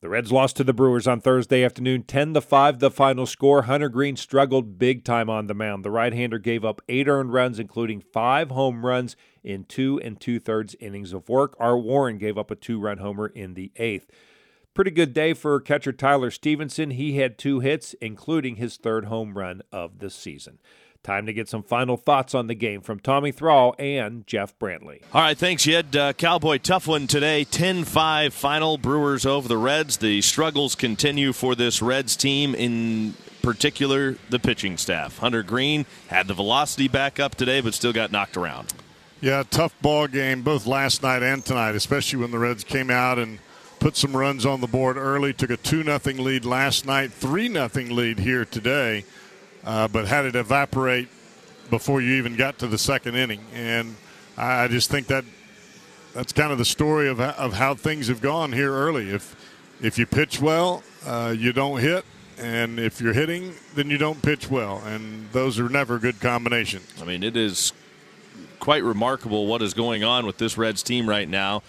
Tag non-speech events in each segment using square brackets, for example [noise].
The Reds lost to the Brewers on Thursday afternoon, 10 to 5 the final score. Hunter Greene struggled big time on the mound. The right-hander gave up 8 earned runs including 5 home runs in 2 and 2/3 innings of work. Art Warren gave up a 2-run homer in the 8th. Pretty good day for catcher Tyler Stephenson. He had 2 hits including his third home run of the season. Time to get some final thoughts on the game from Tommy Thrall and Jeff Brantley. All right, thanks, Jed. Uh, Cowboy tough one today. 10 5 final. Brewers over the Reds. The struggles continue for this Reds team, in particular, the pitching staff. Hunter Greene had the velocity back up today, but still got knocked around. Yeah, tough ball game both last night and tonight, especially when the Reds came out and put some runs on the board early. Took a 2 0 lead last night, 3 0 lead here today uh, but had it evaporate before you even got to the second inning. And I just think that that's kind of the story of, of how things have gone here early. If if you pitch well, uh, you don't hit, and if you're hitting, then you don't pitch well, and those are never good combinations. I mean, it is quite remarkable what is going on with this Reds team right now.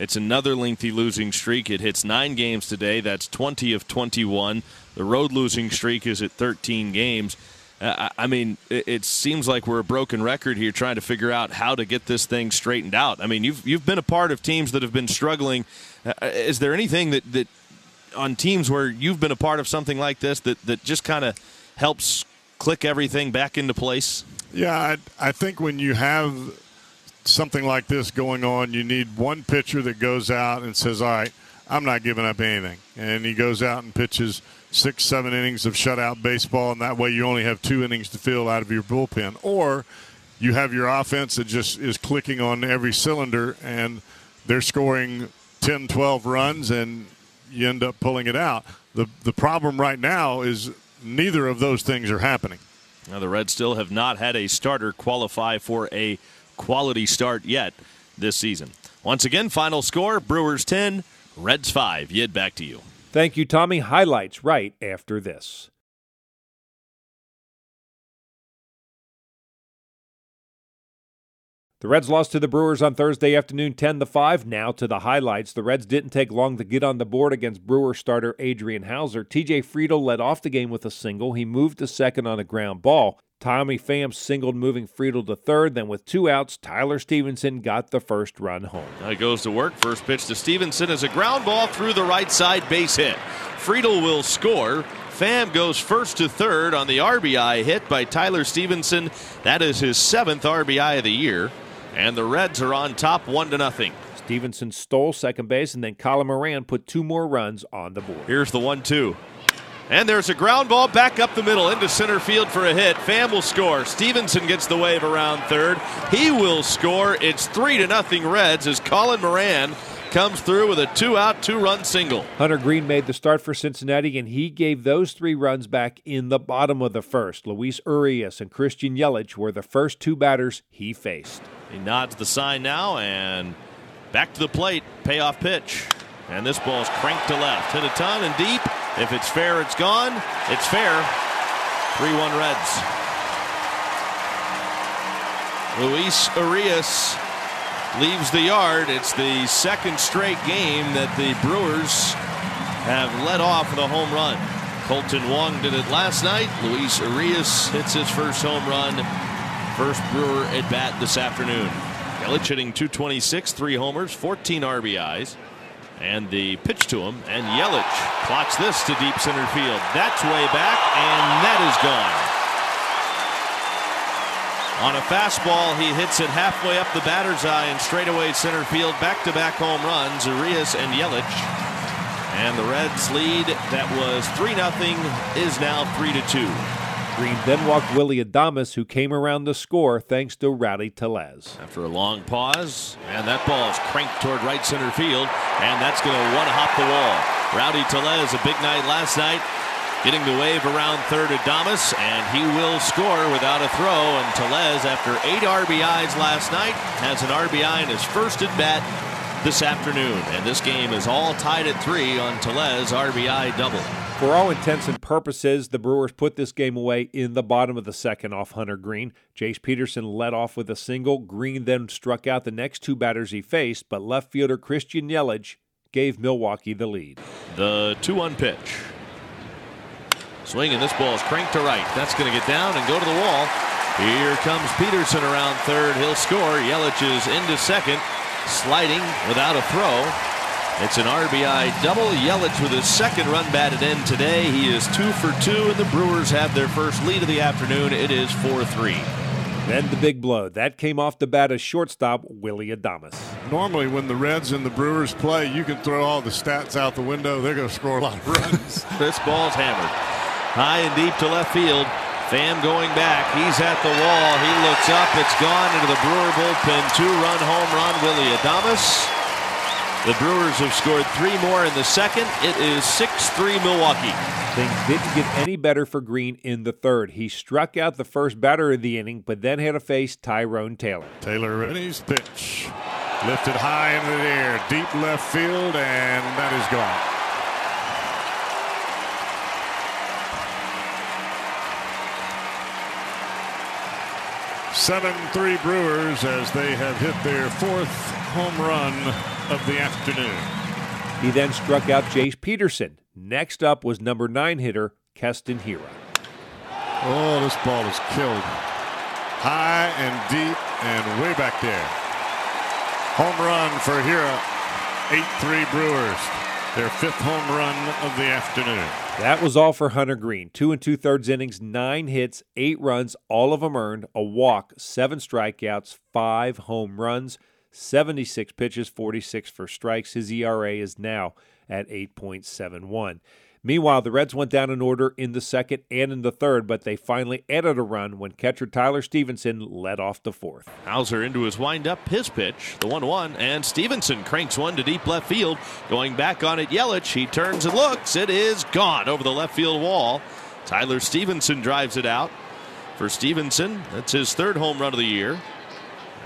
It's another lengthy losing streak. It hits nine games today. That's 20 of 21. The road losing streak is at 13 games. Uh, I mean, it, seems like we're a broken record here trying to figure out how to get this thing straightened out. I mean, you've you've been a part of teams that have been struggling. Uh, is there anything that, that on teams where you've been a part of something like this that, that just kind of helps click everything back into place? Yeah, I, I think when you have something like this going on, you need one pitcher that goes out and says, "All right, I'm not giving up anything," and he goes out and pitches six, seven innings of shutout baseball, and that way you only have two innings to fill out of your bullpen. Or you have your offense that just is clicking on every cylinder, and they're scoring 10, 12 runs, and you end up pulling it out. The, the problem right now is neither of those things are happening. Now, the Reds still have not had a starter qualify for a quality start yet this season. Once again, final score Brewers 10, Reds 5. Yid, back to you. Thank you, Tommy. Highlights right after this. The Reds lost to the Brewers on Thursday afternoon 10 to 5. Now to the highlights. The Reds didn't take long to get on the board against Brewer starter Adrian Houser. TJ Friedl led off the game with a single. He moved to second on a ground ball. Tommy Pham singled, moving Friedl to third. Then, with two outs, Tyler Stephenson got the first run home. Now he goes to work. First pitch to Stephenson is a ground ball through the right side base hit. Friedl will score. Pham goes first to third on the RBI hit by Tyler Stephenson. That is his seventh RBI of the year. And the Reds are on top one to nothing. Stephenson stole second base, and then Colin Moran put two more runs on the board. Here's the one two. And there's a ground ball back up the middle into center field for a hit. Pham will score. Stephenson gets the wave around third. He will score. It's three to nothing Reds as Colin Moran comes through with a two-out, two-run single. Hunter Greene made the start for Cincinnati, and he gave those three runs back in the bottom of the first. Luis Urias and Christian Yelich were the first two batters he faced. He nods the sign now and back to the plate. Payoff pitch. And this ball is cranked to left. Hit a ton and deep. If it's fair, it's gone. It's fair. 3 1 Reds. Luis Urias leaves the yard. It's the second straight game that the Brewers have led off with a home run. Kolten Wong did it last night. Luis Urias hits his first home run. First Brewer at bat this afternoon. Yelich hitting 226, three homers, 14 RBIs. And the pitch to him, and Yelich plots this to deep center field. That's way back, and that is gone. On a fastball, he hits it halfway up the batter's eye and straightaway center field. Back-to-back home runs, Urias and Yelich. And the Reds lead that was 3 0 is now 3 2. Greene then walked Willie Adames, who came around the score thanks to Rowdy Tellez. After a long pause, and that ball is cranked toward right center field, and that's going to one hop the wall. Rowdy Tellez, a big night last night, getting the wave around third Adames, and he will score without a throw. And Tellez, after eight RBIs last night, has an RBI in his first at bat this afternoon. And this game is all tied at three on Tellez RBI double. For all intents and purposes, the Brewers put this game away in the bottom of the second off Hunter Greene. Jace Peterson led off with a single. Greene then struck out the next two batters he faced, but left fielder Christian Yelich gave Milwaukee the lead. The 2 1 pitch. Swing, and this ball is cranked to right. That's going to get down and go to the wall. Here comes Peterson around third. He'll score. Yelich is into second, sliding without a throw. It's an RBI double. Yelich with his second run batted in today. He is two for two, and the Brewers have their first lead of the afternoon. It is 4 3. Then the big blow. That came off the bat as shortstop Willie Adames. Normally, when the Reds and the Brewers play, you can throw all the stats out the window. They're going to score a lot of runs. [laughs] this ball's hammered. High and deep to left field. Pham going back. He's at the wall. He looks up. It's gone into the Brewer bullpen. Two run home run, Willie Adames. The Brewers have scored three more in the second. It is 6 3 Milwaukee. Things didn't get any better for Greene in the third. He struck out the first batter of the inning, but then had to face Tyrone Taylor. Taylor and his pitch. Lifted high into the air, deep left field, and that is gone. 7 3 Brewers as they have hit their fourth home run of the afternoon. He then struck out Jace Peterson. Next up was number nine hitter Keston Hiura. Oh, this ball is killed. High and deep and way back there. Home run for Hiura. 8 3 Brewers their fifth home run of the afternoon. That was all for Hunter Greene. Two and two thirds innings, nine hits, eight runs, all of them earned, a walk, seven strikeouts, five home runs, 76 pitches, 46 for strikes. His ERA is now at 8.71. Meanwhile, the Reds went down in order in the second and in the third, but they finally added a run when catcher Tyler Stephenson led off the fourth. Houser into his windup, his pitch, the 1 1, and Stephenson cranks one to deep left field. Going back on it, Yelich. He turns and looks. It is gone over the left field wall. Tyler Stephenson drives it out. For Stephenson, that's his third home run of the year.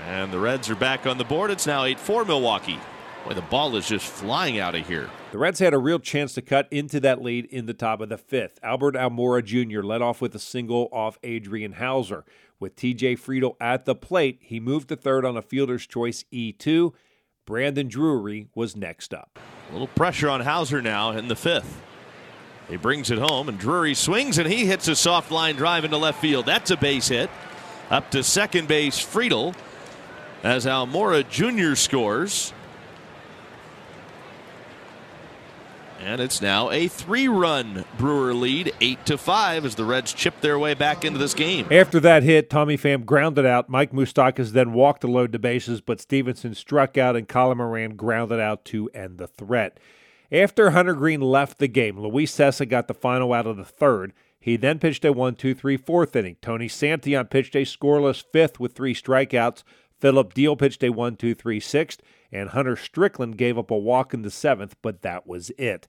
And the Reds are back on the board. It's now 8 4 Milwaukee. Boy, the ball is just flying out of here. The Reds had a real chance to cut into that lead in the top of the fifth. Albert Almora Jr. led off with a single off Adrian Houser. With TJ Friedl at the plate, he moved to third on a fielder's choice E2. Brandon Drury was next up. A little pressure on Houser now in the fifth. He brings it home, and Drury swings, and he hits a soft line drive into left field. That's a base hit. Up to second base, Friedl, as Almora Jr. scores. And it's now a three-run Brewer lead, eight to five, as the Reds chip their way back into this game. After that hit, Tommy Pham grounded out. Mike Moustakas then walked to load the bases, but Stephenson struck out and Colin Moran grounded out to end the threat. After Hunter Greene left the game, Luis Cessa got the final out of the third. He then pitched a 1 2 3 fourth inning. Tony Santillan pitched a scoreless fifth with three strikeouts. Phillip Diehl pitched a 1 2 3 sixth and Hunter Strickland gave up a walk in the seventh, but that was it.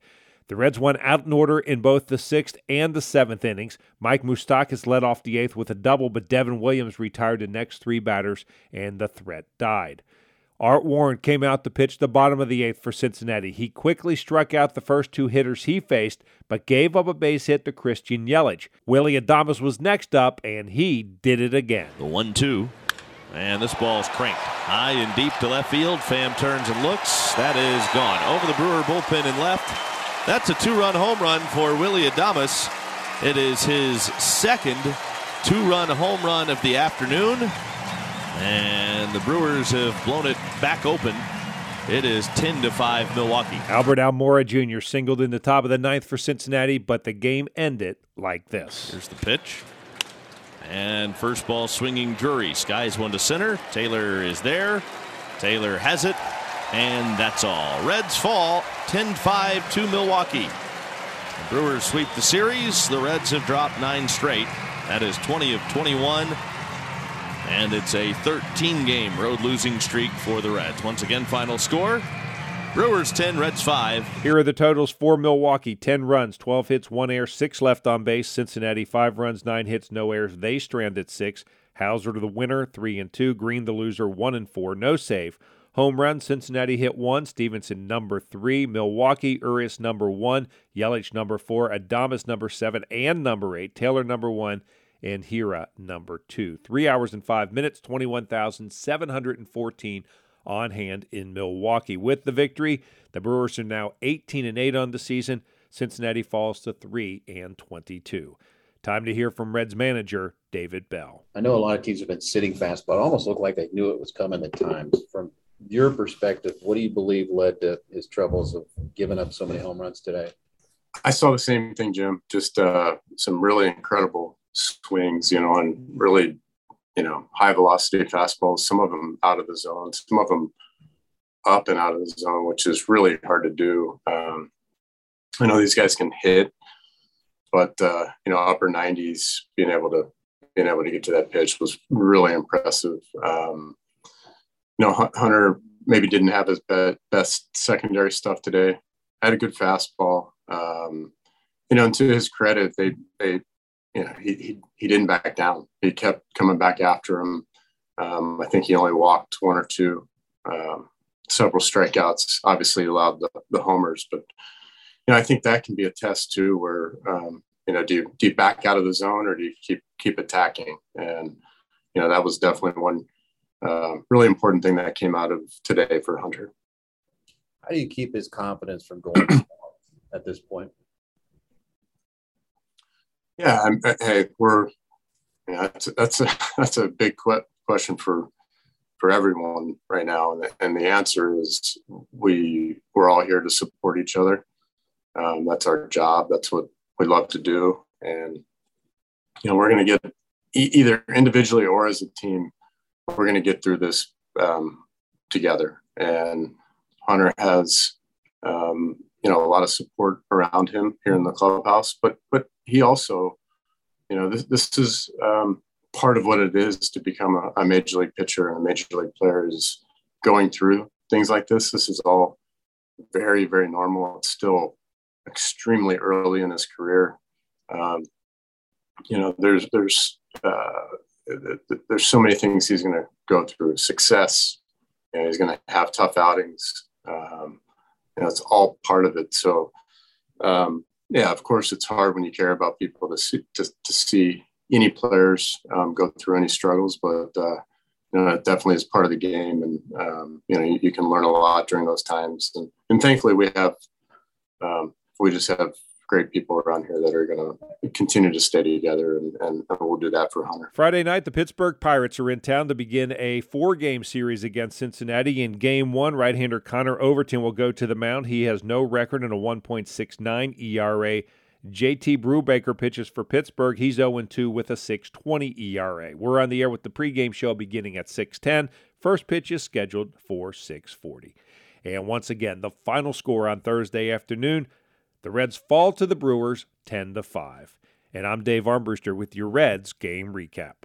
The Reds went out in order in both the sixth and the seventh innings. Mike Moustakas led off the eighth with a double, but Devin Williams retired the next three batters, and the threat died. Art Warren came out to pitch the bottom of the eighth for Cincinnati. He quickly struck out the first two hitters he faced, but gave up a base hit to Christian Yelich. Willie Adames was next up, and he did it again. The 1 2 and this ball's cranked high and deep to left field. Pham turns and looks. That is gone. Over the Brewer bullpen and left. That's a two run home run for Willie Adames. It is his second two run home run of the afternoon. And the Brewers have blown it back open It is 10 to 5 Milwaukee. Albert Almora Jr. singled in the top of the ninth for Cincinnati, but the game ended like this. Here's the pitch. And first ball swinging Drury. Skies one to center. Taylor is there. Taylor has it. And that's all. Reds fall 10 5 to Milwaukee. The Brewers sweep the series. The Reds have dropped nine straight. That is 20 of 21. And it's a 13 game road losing streak for the Reds. Once again, final score Brewers 10, Reds 5. Here are the totals for Milwaukee 10 runs, 12 hits, 1 air, 6 left on base. Cincinnati 5 runs, 9 hits, no errors. They stranded 6. Houser to the winner, 3 and 2. Greene the loser, 1 and 4. No save. Home run, Cincinnati hit 1. Stephenson number 3. Milwaukee, Urias number 1. Yelich number 4. Adames number 7 and number 8. Taylor number 1 and Hiura number 2. 3 hours and 5 minutes, 21,714 on hand in Milwaukee. With the victory, the Brewers are now 18 and 8 on the season. Cincinnati falls to 3 and 22. Time to hear from Reds manager David Bell. I know a lot of teams have been sitting fast, but it almost looked like they knew it was coming at times. From your perspective, what do you believe led to his troubles of giving up so many home runs today? I saw the same thing, Jim. Just uh, some really incredible swings, you know, and really you know, high velocity fastballs, some of them out of the zone, some of them up and out of the zone, which is really hard to do. Um, I know these guys can hit, but uh, you know, upper 90s, being able to being able to get to that pitch was really impressive. Um, you know, Hunter maybe didn't have his best secondary stuff today. Had a good fastball. Um, you know, and to his credit, they they you know, he, he, he didn't back down. He kept coming back after him. Um, I think he only walked one or two, um, several strikeouts, obviously allowed the, the homers, but, you know, I think that can be a test too, where, um, you know, do you, do you back out of the zone or do you keep, keep attacking? And, you know, that was definitely one uh, really important thing that came out of today for Hunter. How do you keep his confidence from going [coughs] at this point? Yeah, I'm, uh, hey, we're yeah, that's that's a [laughs] that's a big question for for everyone right now, and the, and the answer is we we're all here to support each other. Um, that's our job. That's what we love to do, and you know we're going to get e- either individually or as a team. We're going to get through this um, together, and Hunter has um, you know a lot of support around him here in the clubhouse, but but he also, you know, this, this is um, part of what it is to become a, a, major league pitcher and a major league player is going through things like this. This is all very, very normal. It's still extremely early in his career. Um, you know, there's, there's, uh, there's so many things he's going to go through success and he's going to have tough outings. Um, you know, it's all part of it. So, um, yeah, of course, it's hard when you care about people to see to, to see any players um, go through any struggles, but uh, you know, it definitely is part of the game, and um, you know, you, you, can learn a lot during those times. And, and thankfully, we have um, we just have great people around here that are going to continue to stay together, and, and, we'll do that for Hunter. Friday night, the Pittsburgh Pirates are in town to begin a four game series against Cincinnati. In game one, right hander Connor Overton will go to the mound. He has no record and a 1.69 ERA. JT Brubaker pitches for Pittsburgh. He's 0 2 with a 6.20 ERA. We're on the air with the pregame show beginning at 6:10. First pitch is scheduled for 6:40. And once again, the final score on Thursday afternoon: the Reds fall to the Brewers 10 to 5. And I'm Dave Armbruster with your Reds game recap.